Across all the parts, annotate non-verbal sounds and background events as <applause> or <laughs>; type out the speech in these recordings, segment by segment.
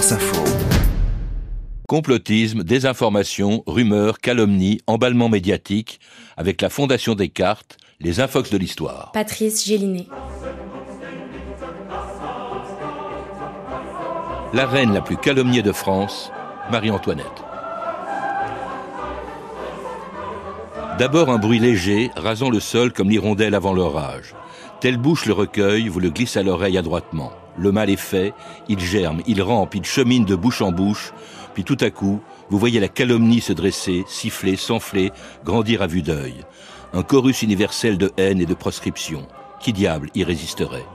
France Info. Complotisme, désinformation, rumeurs, calomnies, emballement médiatique, avec la Fondation Descartes, les infox de l'histoire. Patrice Gélinet. La reine la plus calomniée de France, Marie-Antoinette. D'abord un bruit léger, rasant le sol comme l'hirondelle avant l'orage. Telle bouche le recueil, vous le glisse à l'oreille adroitement. Le mal est fait, il germe, il rampe, il chemine de bouche en bouche, puis tout à coup, vous voyez la calomnie se dresser, siffler, s'enfler, grandir à vue d'œil. Un chorus universel de haine et de proscription. Qui diable y résisterait?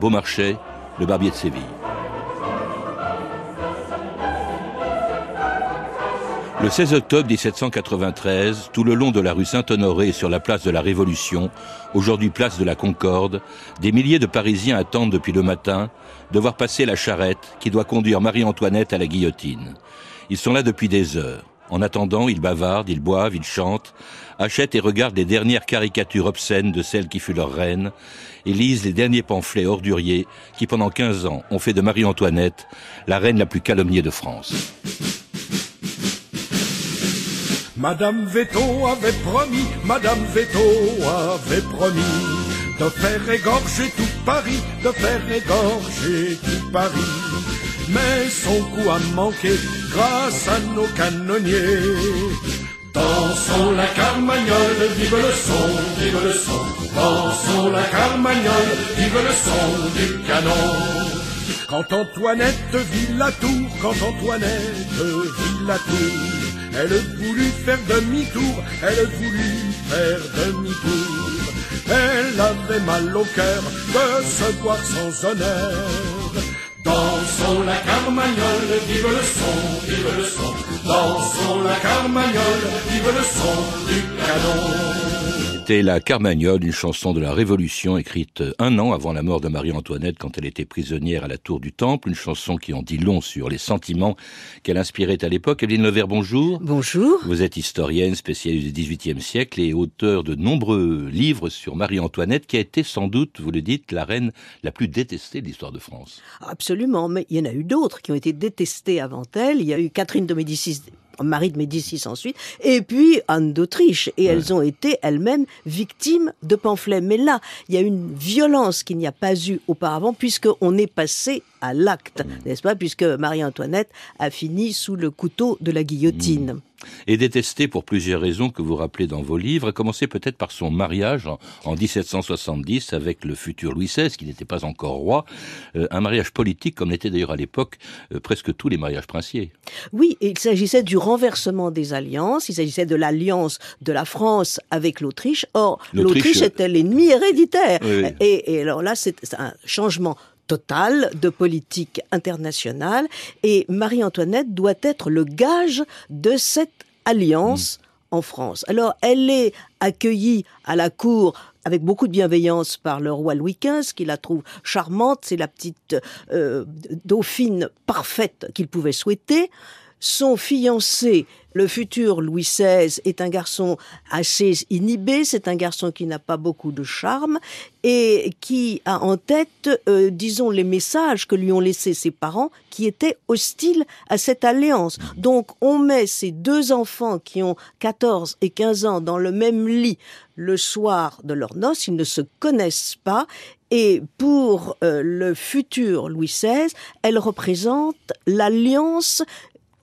Beaumarchais, le barbier de Séville. Le 16 octobre 1793, tout le long de la rue Saint-Honoré sur la place de la Révolution, aujourd'hui place de la Concorde, des milliers de Parisiens attendent depuis le matin de voir passer la charrette qui doit conduire Marie-Antoinette à la guillotine. Ils sont là depuis des heures. En attendant, ils bavardent, ils boivent, ils chantent, achètent et regardent les dernières caricatures obscènes de celle qui fut leur reine, et lisent les derniers pamphlets orduriers qui, pendant 15 ans, ont fait de Marie-Antoinette la reine la plus calomniée de France. Madame Veto avait promis, Madame Veto avait promis de faire égorger tout Paris, de faire égorger tout Paris. Mais son coup a manqué grâce à nos canonniers. Dansons la carmagnole, vive le son, vive le son. Dansons la carmagnole, vive le son du canon. Quand Antoinette vit la tour, quand Antoinette vit la tour, elle voulut faire demi-tour, elle voulut faire demi-tour. Elle avait mal au cœur de se voir sans honneur. Dansons la carmagnole, vive le son, vive le son. Dansons la carmagnole, vive le son du canon. C'était la Carmagnole, une chanson de la Révolution écrite un an avant la mort de Marie-Antoinette quand elle était prisonnière à la tour du Temple, une chanson qui en dit long sur les sentiments qu'elle inspirait à l'époque. Evelyne Levert, bonjour. Bonjour. Vous êtes historienne, spécialiste du XVIIIe siècle et auteur de nombreux livres sur Marie-Antoinette qui a été sans doute, vous le dites, la reine la plus détestée de l'histoire de France. Absolument, mais il y en a eu d'autres qui ont été détestées avant elle. Il y a eu Catherine de Médicis Marie de Médicis ensuite, et puis Anne d'Autriche. Et elles ont été elles-mêmes victimes de pamphlets. Mais là, il y a une violence qu'il n'y a pas eu auparavant, puisqu'on est passé à l'acte, n'est-ce pas Puisque Marie-Antoinette a fini sous le couteau de la guillotine. Et détestée pour plusieurs raisons que vous rappelez dans vos livres, à commencer peut-être par son mariage en, en 1770 avec le futur Louis XVI, qui n'était pas encore roi, euh, un mariage politique comme l'était d'ailleurs à l'époque euh, presque tous les mariages princiers. Oui, il s'agissait du renversement des alliances, il s'agissait de l'alliance de la France avec l'Autriche. Or, l'Autriche était l'ennemi héréditaire. Oui. Et, et alors là, c'est un changement total de politique internationale et Marie-Antoinette doit être le gage de cette alliance en France. Alors elle est accueillie à la cour avec beaucoup de bienveillance par le roi Louis XV, qui la trouve charmante, c'est la petite euh, dauphine parfaite qu'il pouvait souhaiter. Son fiancé, le futur Louis XVI, est un garçon assez inhibé, c'est un garçon qui n'a pas beaucoup de charme et qui a en tête, euh, disons, les messages que lui ont laissés ses parents qui étaient hostiles à cette alliance. Donc on met ces deux enfants qui ont 14 et 15 ans dans le même lit le soir de leur noces, ils ne se connaissent pas. Et pour euh, le futur Louis XVI, elle représente l'alliance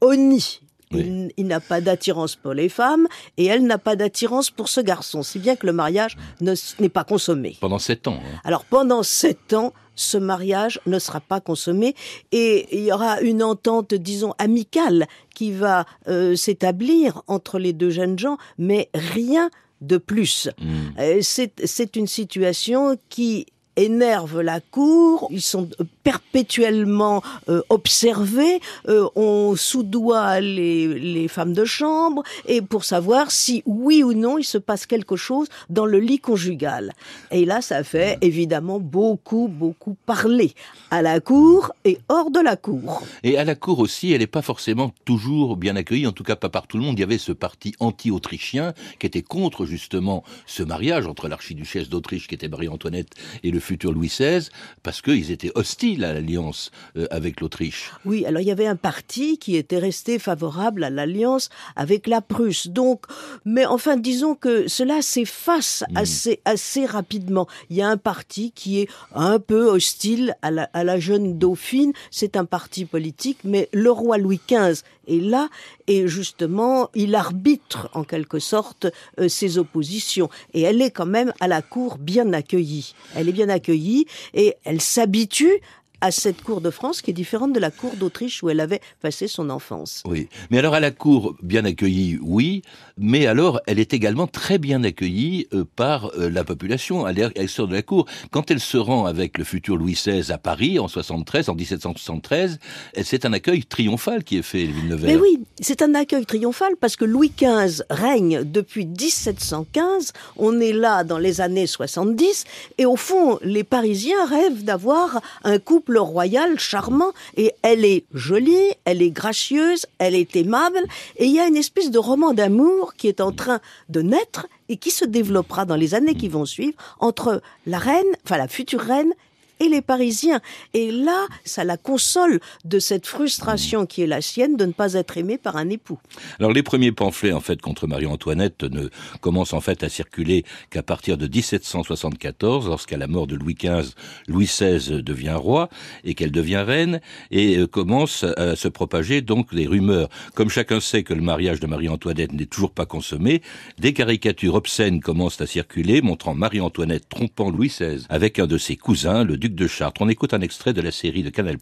Oni. Oui. Il, il n'a pas d'attirance pour les femmes et elle n'a pas d'attirance pour ce garçon, si bien que le mariage ne n'est pas consommé. Pendant sept ans. hein. Alors pendant sept ans, ce mariage ne sera pas consommé et il y aura une entente, disons, amicale qui va euh, s'établir entre les deux jeunes gens, mais rien de plus. Mm. Euh, C'est c'est une situation qui énerve la cour, ils sont perpétuellement euh, observés, euh, on soudoie les, les femmes de chambre et pour savoir si oui ou non il se passe quelque chose dans le lit conjugal. Et là, ça fait évidemment beaucoup, beaucoup parler à la cour et hors de la cour. Et à la cour aussi, elle n'est pas forcément toujours bien accueillie, en tout cas pas par tout le monde. Il y avait ce parti anti-autrichien qui était contre justement ce mariage entre l'archiduchesse d'Autriche, qui était Marie-Antoinette, et le futur Louis XVI, parce qu'ils étaient hostiles parti l'alliance euh, avec l'Autriche. Oui, alors il y avait un parti qui était resté favorable à l'alliance avec la Prusse. Donc, mais enfin, disons que cela s'efface hmm. assez, assez rapidement. Il y a un parti qui est un peu hostile à la, à la jeune dauphine. C'est un parti politique, mais le roi Louis XV est là et justement, il arbitre en quelque sorte euh, ses oppositions. Et elle est quand même à la cour bien accueillie. Elle est bien accueillie et elle s'habitue à cette cour de France qui est différente de la cour d'Autriche où elle avait passé son enfance. Oui, mais alors à la cour bien accueillie, oui, mais alors elle est également très bien accueillie euh, par euh, la population à l'extérieur de la cour. Quand elle se rend avec le futur Louis XVI à Paris en 73, en 1773, c'est un accueil triomphal qui est fait, Villeneuve. Mais oui, c'est un accueil triomphal parce que Louis XV règne depuis 1715. On est là dans les années 70 et au fond, les Parisiens rêvent d'avoir un couple royal charmant et elle est jolie, elle est gracieuse, elle est aimable et il y a une espèce de roman d'amour qui est en train de naître et qui se développera dans les années qui vont suivre entre la reine, enfin la future reine et les Parisiens. Et là, ça la console de cette frustration qui est la sienne de ne pas être aimée par un époux. Alors les premiers pamphlets en fait contre Marie-Antoinette ne commencent en fait à circuler qu'à partir de 1774, lorsqu'à la mort de Louis XV, Louis XVI devient roi et qu'elle devient reine, et euh, commencent à se propager donc les rumeurs. Comme chacun sait que le mariage de Marie-Antoinette n'est toujours pas consommé, des caricatures obscènes commencent à circuler montrant Marie-Antoinette trompant Louis XVI avec un de ses cousins, le de Chartres. On écoute un extrait de la série de Canal+,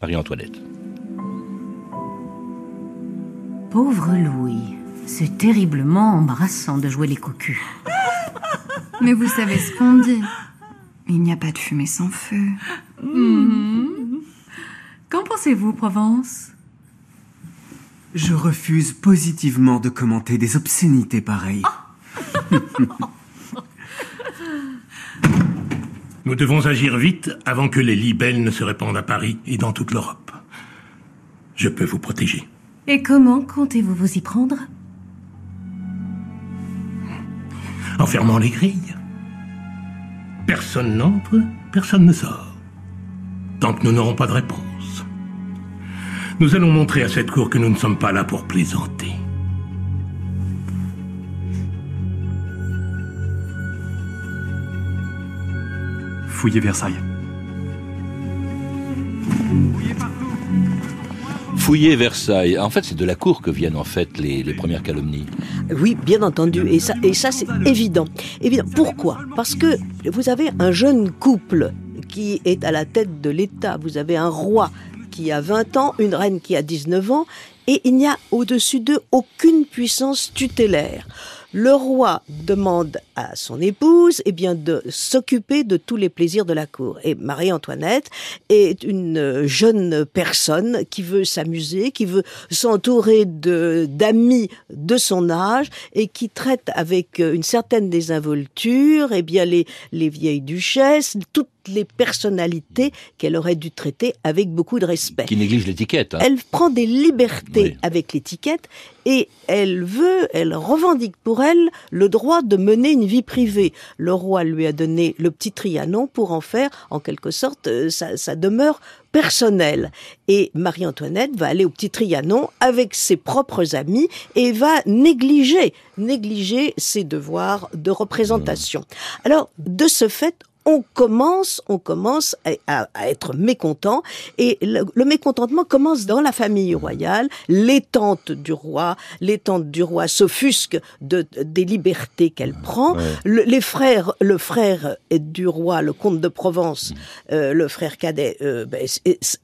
Marie-Antoinette. Pauvre Louis, c'est terriblement embarrassant de jouer les cocus. Mais vous savez ce qu'on dit. Il n'y a pas de fumée sans feu. Mhm. Qu'en pensez-vous, Provence? Je refuse positivement de commenter des obscénités pareilles. <laughs> Nous devons agir vite avant que les libelles ne se répandent à Paris et dans toute l'Europe. Je peux vous protéger. Et comment comptez-vous vous y prendre? En fermant les grilles. Personne n'entre, personne ne sort. Tant que nous n'aurons pas de réponse. Nous allons montrer à cette cour que nous ne sommes pas là pour plaisanter. Fouillez Versailles. Fouiller Versailles. En fait, c'est de la cour que viennent en fait les, premières calomnies. Oui, bien entendu. Et ça, et ça c'est évident. Évident. Pourquoi? Parce que vous avez un jeune couple qui est à la tête de l'État. Vous avez un roi qui a 20 ans, une reine qui a 19 ans, et il n'y a au-dessus d'eux aucune puissance tutélaire le roi demande à son épouse eh bien, de s'occuper de tous les plaisirs de la cour. Et Marie-Antoinette est une jeune personne qui veut s'amuser, qui veut s'entourer d'amis de son âge et qui traite avec une certaine désinvolture eh bien, les, les vieilles duchesses, toutes les personnalités qu'elle aurait dû traiter avec beaucoup de respect. Qui néglige l'étiquette. Hein. Elle prend des libertés avec l'étiquette et elle veut, elle revendique pour elle le droit de mener une vie privée. Le roi lui a donné le petit Trianon pour en faire, en quelque sorte, euh, sa, demeure personnelle. Et Marie-Antoinette va aller au petit Trianon avec ses propres amis et va négliger, négliger ses devoirs de représentation. Alors, de ce fait, on commence, on commence à, être mécontent et le, mécontentement commence dans la famille royale. Les tantes du roi, les tantes du roi s'offusquent de, des libertés qu'elle prend. les frères, le frère du roi, le comte de Provence, mm. euh, le frère cadet, euh, ben,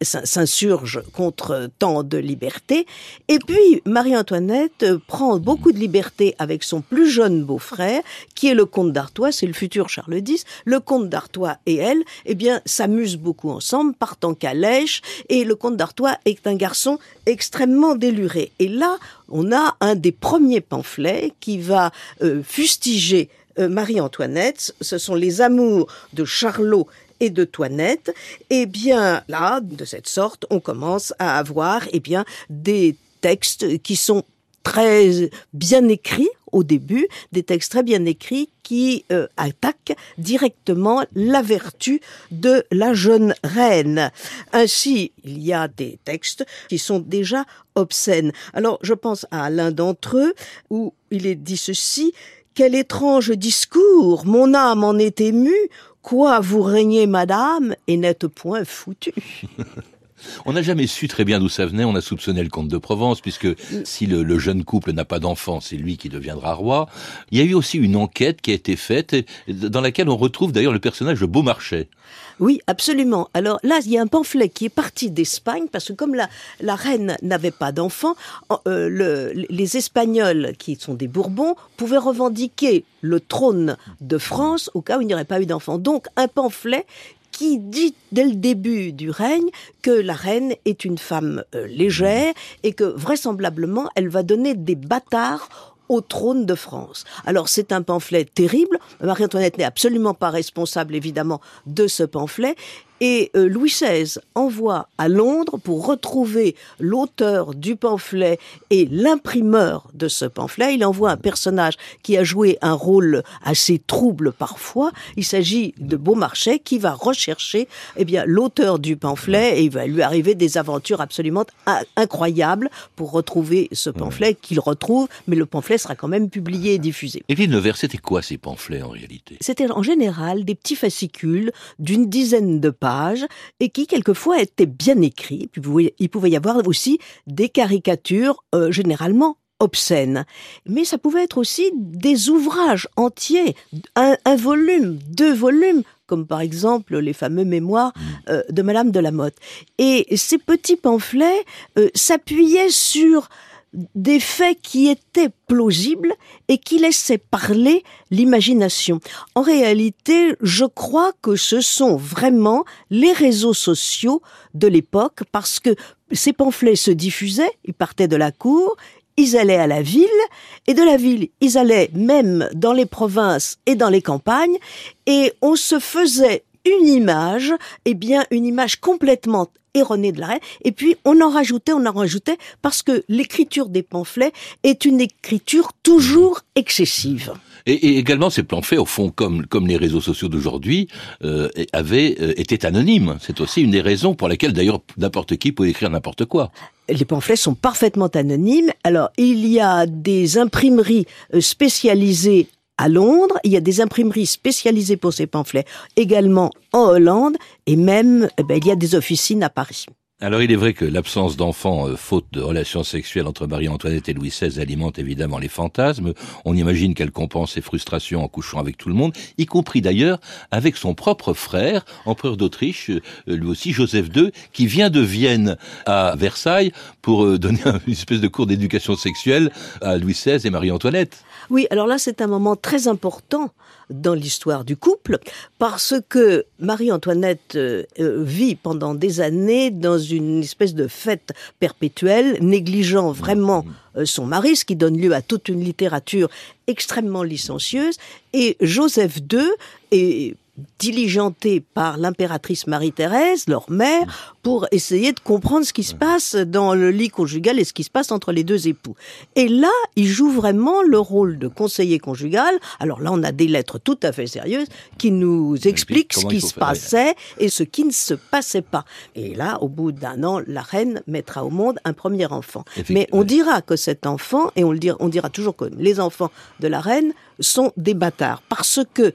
s'insurge contre tant de libertés. Et puis Marie-Antoinette prend beaucoup de liberté avec son plus jeune beau-frère, qui est le comte d'Artois, c'est le futur Charles X. Le comte d'Artois et elle, eh bien, s'amusent beaucoup ensemble, partent en calèche, et le comte d'Artois est un garçon extrêmement déluré. Et là, on a un des premiers pamphlets qui va euh, fustiger euh, Marie-Antoinette. Ce sont les amours de Charlot et de Toinette. Eh bien, là, de cette sorte, on commence à avoir, eh bien, des textes qui sont très bien écrits au début, des textes très bien écrits qui euh, attaquent directement la vertu de la jeune reine. Ainsi, il y a des textes qui sont déjà obscènes. Alors, je pense à l'un d'entre eux où il est dit ceci, quel étrange discours, mon âme en est émue, quoi vous régnez, madame, et n'êtes point foutue. <laughs> On n'a jamais su très bien d'où ça venait. On a soupçonné le comte de Provence, puisque si le, jeune couple n'a pas d'enfant, c'est lui qui deviendra roi. Il y a eu aussi une enquête qui a été faite, dans laquelle on retrouve d'ailleurs le personnage de Beaumarchais. Oui, absolument. Alors là, il y a un pamphlet qui est parti d'Espagne, parce que comme la, la reine n'avait pas d'enfant, euh, les Espagnols, qui sont des Bourbons, pouvaient revendiquer le trône de France au cas où il n'y aurait pas eu d'enfant. Donc un pamphlet qui dit dès le début du règne que la reine est une femme euh, légère et que vraisemblablement elle va donner des bâtards au trône de France. Alors c'est un pamphlet terrible. Marie-Antoinette n'est absolument pas responsable évidemment de ce pamphlet et euh, Louis XVI envoie à Londres pour retrouver l'auteur du pamphlet et l'imprimeur de ce pamphlet. Il envoie un personnage qui a joué un rôle assez trouble parfois. Il s'agit de Beaumarchais qui va rechercher eh bien l'auteur du pamphlet et il va lui arriver des aventures absolument incroyables pour retrouver ce pamphlet qu'il retrouve, mais le pamphlet sera quand même publié et diffusé. Et Villeneuve, c'était quoi ces pamphlets en réalité? C'était en général des petits fascicules d'une dizaine de pages et qui quelquefois étaient bien écrits. Puis il pouvait y avoir aussi des caricatures euh, généralement obscènes. Mais ça pouvait être aussi des ouvrages entiers, un, volume, deux volumes, comme par exemple les fameux mémoires mmh. euh, de Madame de la Motte. Et ces petits pamphlets euh, s'appuyaient sur des faits qui étaient plausibles et qui laissaient parler l'imagination. En réalité, je crois que ce sont vraiment les réseaux sociaux de l'époque parce que ces pamphlets se diffusaient, ils partaient de la cour, ils allaient à la ville, et de la ville, ils allaient même dans les provinces et dans les campagnes, et on se faisait une image, eh bien une image complètement erronée de la reine. Et puis on en rajoutait, on en rajoutait, parce que l'écriture des pamphlets est une écriture toujours excessive. Et, également, ces pamphlets, au fond, comme, comme les réseaux sociaux d'aujourd'hui, euh, avaient euh, été anonymes. C'est aussi une des raisons pour lesquelles, d'ailleurs, n'importe qui peut écrire n'importe quoi. Les pamphlets sont parfaitement anonymes. Alors, il y a des imprimeries euh, spécialisées à Londres, il y a des imprimeries spécialisées pour ces pamphlets, également en Hollande, et même eh ben, il y a des officines à Paris. Alors il est vrai que l'absence d'enfants, euh, faute de relations sexuelles entre Marie-Antoinette et Louis XVI, alimente évidemment les fantasmes. On imagine qu'elle compense ses frustrations en couchant avec tout le monde, y compris d'ailleurs avec son propre frère, empereur d'Autriche, euh, lui aussi Joseph II, qui vient de Vienne à Versailles pour euh, <laughs> donner une espèce de cours d'éducation sexuelle à Louis XVI et Marie-Antoinette. Oui, alors là c'est un moment très important dans l'histoire du couple, parce que Marie-Antoinette euh, euh, vit pendant des années dans une espèce de fête perpétuelle, négligeant vraiment mmh. euh, son mari, ce qui donne lieu à toute une littérature extrêmement licencieuse, et Joseph II est diligenté par l'impératrice Marie-Thérèse, leur mère, pour essayer de comprendre ce qui se passe dans le lit conjugal et ce qui se passe entre les deux époux. Et là, il joue vraiment le rôle de conseiller conjugal. Alors là, on a des lettres tout à fait sérieuses qui nous expliquent ce qui se passait et ce qui ne se passait pas. Et là, au bout d'un an, la reine mettra au monde un premier enfant. Mais on dira que cet enfant, et on, le dira, on dira toujours que les enfants de la reine sont des bâtards parce que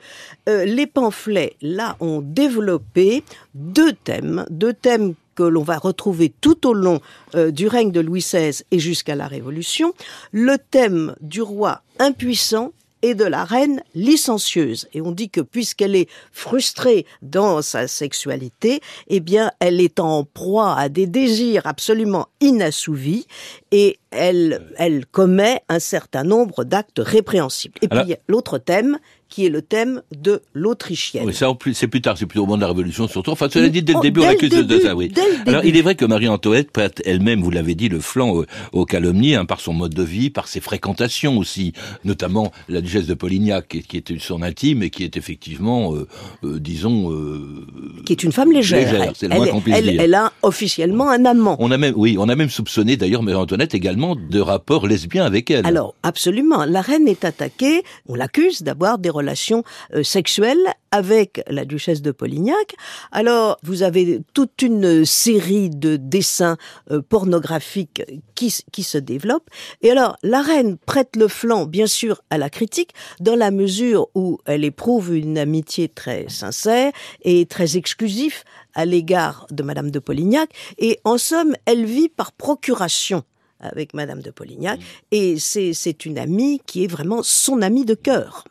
euh, les pamphlets là ont développé deux thèmes, deux thèmes que l'on va retrouver tout au long euh, du règne de Louis XVI et jusqu'à la Révolution, le thème du roi impuissant et de la reine licencieuse. Et on dit que puisqu'elle est frustrée dans sa sexualité, eh bien, elle est en proie à des désirs absolument inassouvis et elle, elle commet un certain nombre d'actes répréhensibles. Et puis, l'autre thème qui est le thème de l'Autrichienne. Oui, ça, plus, c'est plus tard, c'est plutôt au moment de la Révolution, surtout. Enfin, cela dit, dès le Oh, début, on dès l'accuse de- ça, oui. Alors, il est vrai que Marie-Antoinette prête elle-même, vous l'avez dit, le flanc aux, aux calomnies, hein, par son mode de vie, par ses fréquentations aussi, notamment la duchesse de Polignac, qui, qui était son intime et qui est effectivement, euh, euh, disons, euh, qui est une femme légère. Légère, c'est le moins elle, qu'on puisse elle- dire. elle a officiellement un amant. on a même, oui, on a même soupçonné d'ailleurs Marie-Antoinette également de rapports lesbiens avec elle. Alors, absolument. La reine est attaquée, on l'accuse d'avoir des relations euh, sexuelles avec la duchesse de Polignac. Alors, vous avez toute une série de dessins euh, pornographiques qui, qui se développent. Et alors, la reine prête le flanc, bien sûr, à la critique, dans la mesure où elle éprouve une amitié très sincère et très exclusive à l'égard de Madame de Polignac. Et en somme, elle vit par procuration avec Madame de Polignac. Et c'est c'est une amie qui est vraiment son amie de cœur.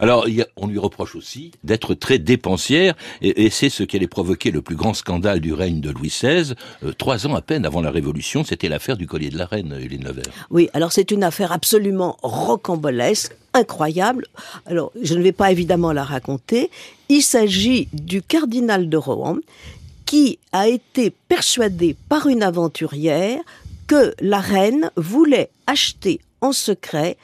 Alors, on lui reproche aussi d'être très dépensière, et, et c'est ce qui allait provoquer le plus grand scandale du règne de Louis XVI. Euh, trois ans à peine avant la Révolution, c'était l'affaire du collier de la reine, Hélène Levert. Oui, alors c'est une affaire absolument rocambolesque, incroyable. Alors, je ne vais pas évidemment la raconter. Il s'agit du cardinal de Rohan qui a été persuadé par une aventurière que la reine voulait acheter en secret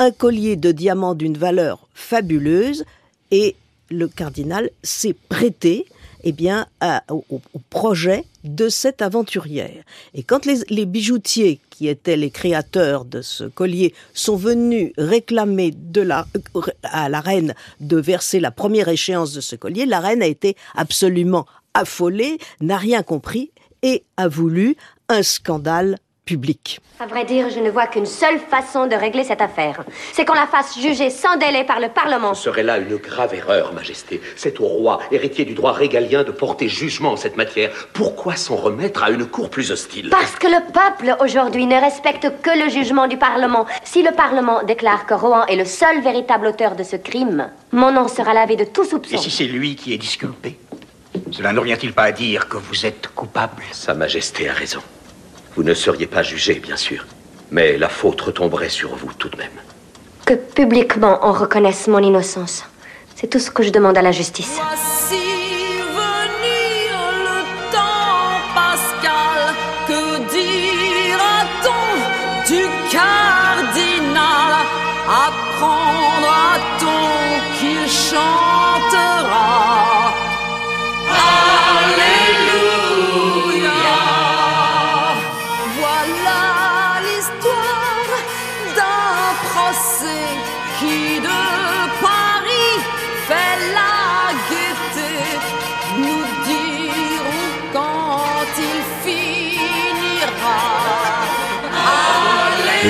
un collier de diamants d'une valeur fabuleuse et le cardinal s'est prêté eh bien, au, projet de cette aventurière. Et quand les, bijoutiers, qui étaient les créateurs de ce collier, sont venus réclamer de la, à la reine de verser la première échéance de ce collier, la reine a été absolument affolée, n'a rien compris et a voulu un scandale public. À vrai dire, je ne vois qu'une seule façon de régler cette affaire. C'est qu'on la fasse juger sans délai par le Parlement. Ce serait là une grave erreur, Majesté. C'est au roi, héritier du droit régalien, de porter jugement en cette matière. Pourquoi s'en remettre à une cour plus hostile? Parce que le peuple aujourd'hui ne respecte que le jugement du Parlement. Si le Parlement déclare que Rohan est le seul véritable auteur de ce crime, mon nom sera lavé de tout soupçon. Et si c'est lui qui est disculpé? Cela ne revient-il pas à dire que vous êtes coupable? Sa Majesté a raison. Vous ne seriez pas jugé, bien sûr. Mais la faute retomberait sur vous tout de même. Que publiquement on reconnaisse mon innocence. C'est tout ce que je demande à la justice.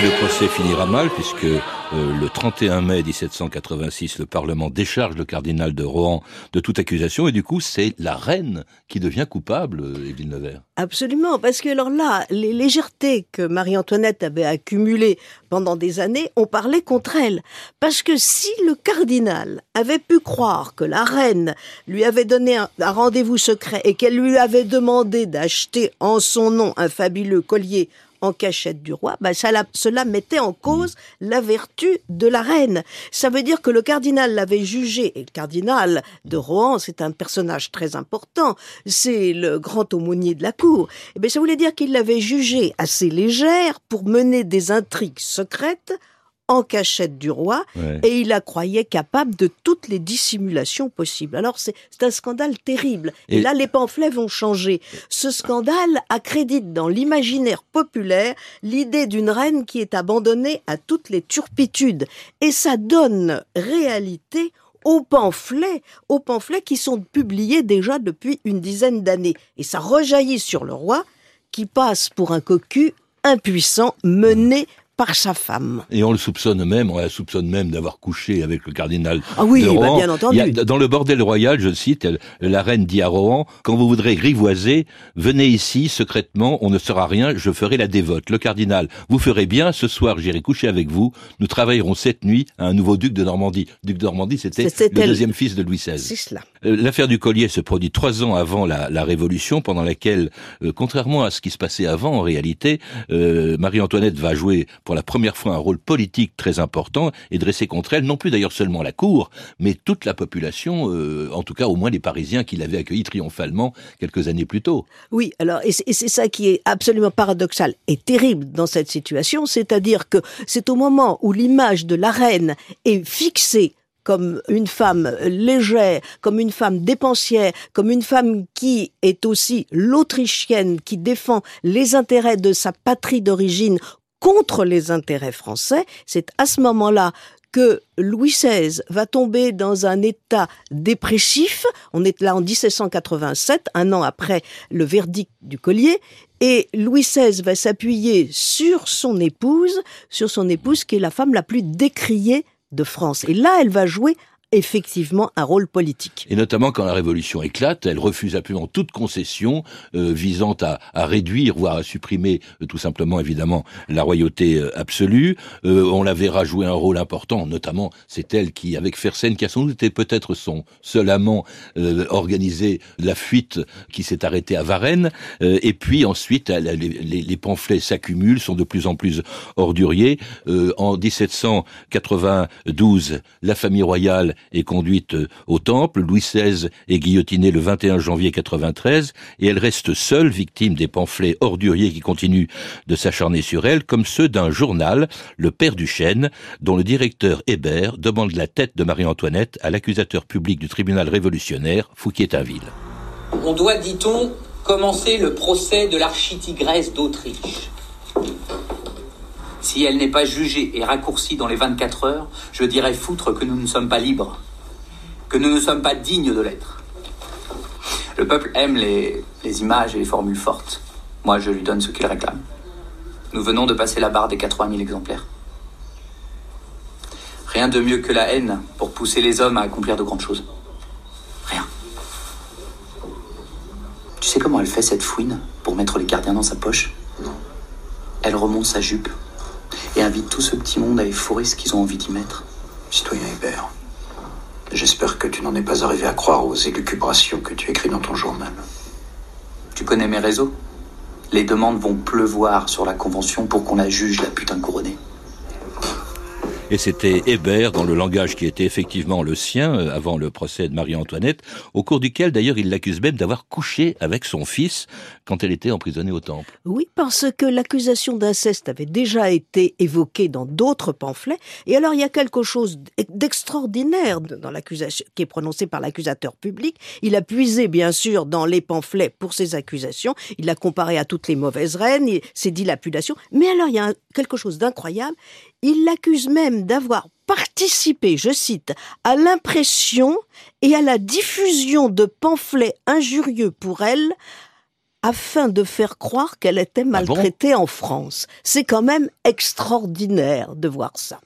Le procès finira mal puisque euh, le 31 mai 1786, le Parlement décharge le cardinal de Rohan de toute accusation et du coup c'est la reine qui devient coupable, euh, Évelyne Levert. Absolument, parce que alors là, les légèretés que Marie-Antoinette avait accumulées pendant des années, on parlait contre elle. Parce que si le cardinal avait pu croire que la reine lui avait donné un rendez-vous secret et qu'elle lui avait demandé d'acheter en son nom un fabuleux collier en cachette du roi, ben ça la- cela mettait en cause la vertu de la reine. Ça veut dire que le cardinal l'avait jugé, et le cardinal de Rohan, c'est un personnage très important, c'est le grand aumônier de la cour. Et bien ça voulait dire qu'il l'avait jugé assez légère pour mener des intrigues secrètes en cachette du roi, Ouais. et il la croyait capable de toutes les dissimulations possibles. Alors c'est un scandale terrible. Et, Et- là, les pamphlets vont changer. Ce scandale accrédite dans l'imaginaire populaire l'idée d'une reine qui est abandonnée à toutes les turpitudes. Et ça donne réalité aux pamphlets, aux pamphlets qui sont publiés déjà depuis une dizaine d'années. Et ça rejaillit sur le roi qui passe pour un cocu impuissant mené par sa femme. Et on le soupçonne même, on la soupçonne même d'avoir couché avec le cardinal Ah oui, de bah, bien entendu. A- dans le bordel royal, je cite, la reine dit à Rohan, quand vous voudrez grivoiser, venez ici, secrètement, on ne saura rien, je ferai la dévote. Le cardinal, vous ferez bien, ce soir j'irai coucher avec vous, nous travaillerons cette nuit à un nouveau duc de Normandie. Duc de Normandie, c'était le- deuxième fils de Louis XVI. C'est cela. Euh, L'affaire du collier se produit trois ans avant la, la Révolution, pendant laquelle, euh, contrairement à ce qui se passait avant, en réalité, euh, Marie-Antoinette va jouer pour la première fois un rôle politique très important et dresser contre elle, non plus d'ailleurs seulement la cour, mais toute la population, euh, en tout cas au moins les Parisiens qui l'avaient accueilli triomphalement quelques années plus tôt. Oui, alors, et c'est ça qui est absolument paradoxal et terrible dans cette situation, c'est-à-dire que c'est au moment où l'image de la reine est fixée comme une femme légère, comme une femme dépensière, comme une femme qui est aussi l'Autrichienne, qui défend les intérêts de sa patrie d'origine contre les intérêts français, c'est à ce moment-là que Louis XVI va tomber dans un état dépressif. On est là en 1787, un an après le verdict du collier. Et Louis XVI va s'appuyer sur son épouse, sur son épouse qui est la femme la plus décriée de France. Et là, elle va jouer effectivement un rôle politique. Et notamment quand la Révolution éclate, elle refuse absolument toute concession euh, visant à, à, réduire, voire à supprimer euh, tout simplement, évidemment, la royauté euh, absolue. on la verra jouer un rôle important, notamment c'est elle qui, avec Fersen, qui a sans doute été peut-être son seul amant, organisé la fuite qui s'est arrêtée à Varennes. et puis ensuite, elle, les, les, les, pamphlets s'accumulent, sont de plus en plus orduriers. en 1792, la famille royale est conduite au temple. Louis XVI est guillotiné le 21 janvier 93 et elle reste seule, victime des pamphlets orduriers qui continuent de s'acharner sur elle, comme ceux d'un journal, Le Père du Chêne, dont le directeur Hébert demande la tête de Marie-Antoinette à l'accusateur public du tribunal révolutionnaire, Fouquier-Tinville. On doit, dit-on, commencer le procès de l'architigresse d'Autriche. Si elle n'est pas jugée et raccourcie dans les 24 heures, je dirais foutre que nous ne sommes pas libres, que nous ne sommes pas dignes de l'être. Le peuple aime les, images et les formules fortes. Moi, je lui donne ce qu'il réclame. Nous venons de passer la barre des 80 000 exemplaires. Rien de mieux que la haine pour pousser les hommes à accomplir de grandes choses. Rien. Tu sais comment elle fait cette fouine pour mettre les gardiens dans sa poche? Non. Elle remonte sa jupe et invite tout ce petit monde à y fourrer ce qu'ils ont envie d'y mettre. Citoyen Hébert, j'espère que tu n'en es pas arrivé à croire aux élucubrations que tu écris dans ton journal. Tu connais mes réseaux? Les demandes vont pleuvoir sur la convention pour qu'on la juge, la putain couronnée. Et c'était Hébert, dans le langage qui était effectivement le sien, euh, avant le procès de Marie-Antoinette, au cours duquel d'ailleurs il l'accuse même d'avoir couché avec son fils quand elle était emprisonnée au temple. Oui, parce que l'accusation d'inceste avait déjà été évoquée dans d'autres pamphlets. Et alors il y a quelque chose d'extraordinaire dans l'accusation qui est prononcée par l'accusateur public. Il a puisé bien sûr dans les pamphlets pour ses accusations. Il l'a comparé à toutes les mauvaises reines, ses dilapidations. Mais alors il y a quelque chose d'incroyable. Il l'accuse même d'avoir participé, je cite, à l'impression et à la diffusion de pamphlets injurieux pour elle afin de faire croire qu'elle était maltraitée ah bon? en France. C'est quand même extraordinaire de voir ça.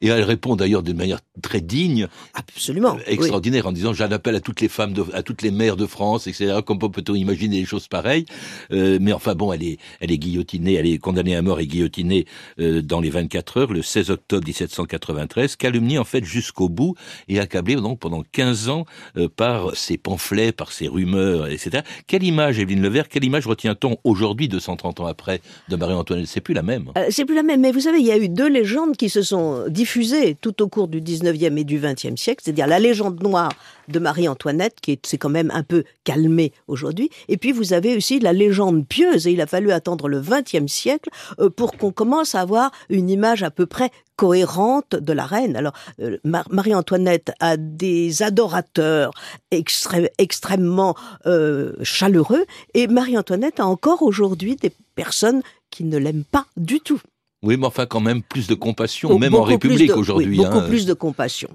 Et elle répond d'ailleurs d'une manière très digne. Absolument. Extraordinaire oui. en disant j'en appelle à toutes les femmes, de, à toutes les mères de France, etc. Comment peut-on imaginer des choses pareilles euh, Mais enfin bon, elle est, elle est guillotinée, elle est condamnée à mort et guillotinée euh, dans les 24 heures, le 16 octobre 1793, calomniée en fait jusqu'au bout et accablée donc pendant 15 ans euh, par ces pamphlets, par ces rumeurs, etc. Quelle image, Evelyne Levert, quelle image retient-on aujourd'hui, 230 ans après, de Marie-Antoinette? C'est plus la même. Euh, C'est plus la même, mais vous savez, il y a eu deux légendes qui se sont diffusées tout au cours du 19e et du 20e siècle, c'est-à-dire la légende noire de Marie-Antoinette, qui s'est quand même un peu calmée aujourd'hui, et puis vous avez aussi la légende pieuse, et il a fallu attendre le 20e siècle euh, pour qu'on commence à avoir une image à peu près cohérente de la reine. Alors, euh, Marie-Antoinette a des adorateurs extrêmement euh, chaleureux, et Marie-Antoinette a encore aujourd'hui des personnes qui ne l'aiment pas du tout. Oui, mais enfin quand même plus de compassion, même en République aujourd'hui. Oui, beaucoup hein. plus de compassion.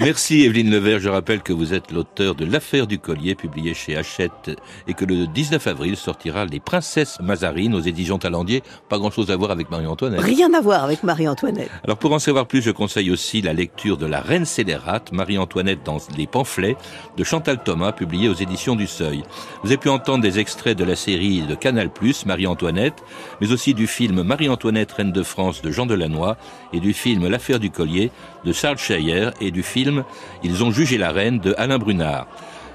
Merci Evelyne Levert. Je rappelle que vous êtes l'auteur de L'affaire du collier, publié chez Hachette, et que le 19 avril sortira Les Princesses Mazarines aux éditions Talendier. Pas grand-chose à voir avec Marie-Antoinette. Rien à voir avec Marie-Antoinette. Alors pour en savoir plus, je conseille aussi la lecture de La Reine scélérate, Marie-Antoinette dans les pamphlets, de Chantal Thomas, publié aux éditions du Seuil. Vous avez pu entendre des extraits de la série de Canal+, Marie-Antoinette, mais aussi du film Marie-Antoinette, Reine de France de Jean Delannoy, et du film L'affaire du collier de Charles Scheyer, et du film Ils ont jugé la reine de Alain Brunard.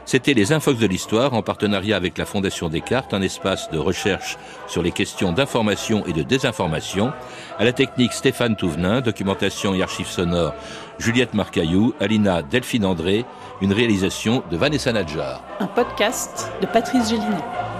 C'était les Infox de l'Histoire en partenariat avec la Fondation Descartes, un espace de recherche sur les questions d'information et de désinformation. À la technique Stéphane Touvenin, documentation et archives sonores Juliette Marcaillou, Alina Delphine André, une réalisation de Vanessa Nadjar. Un podcast de Patrice Gélinet.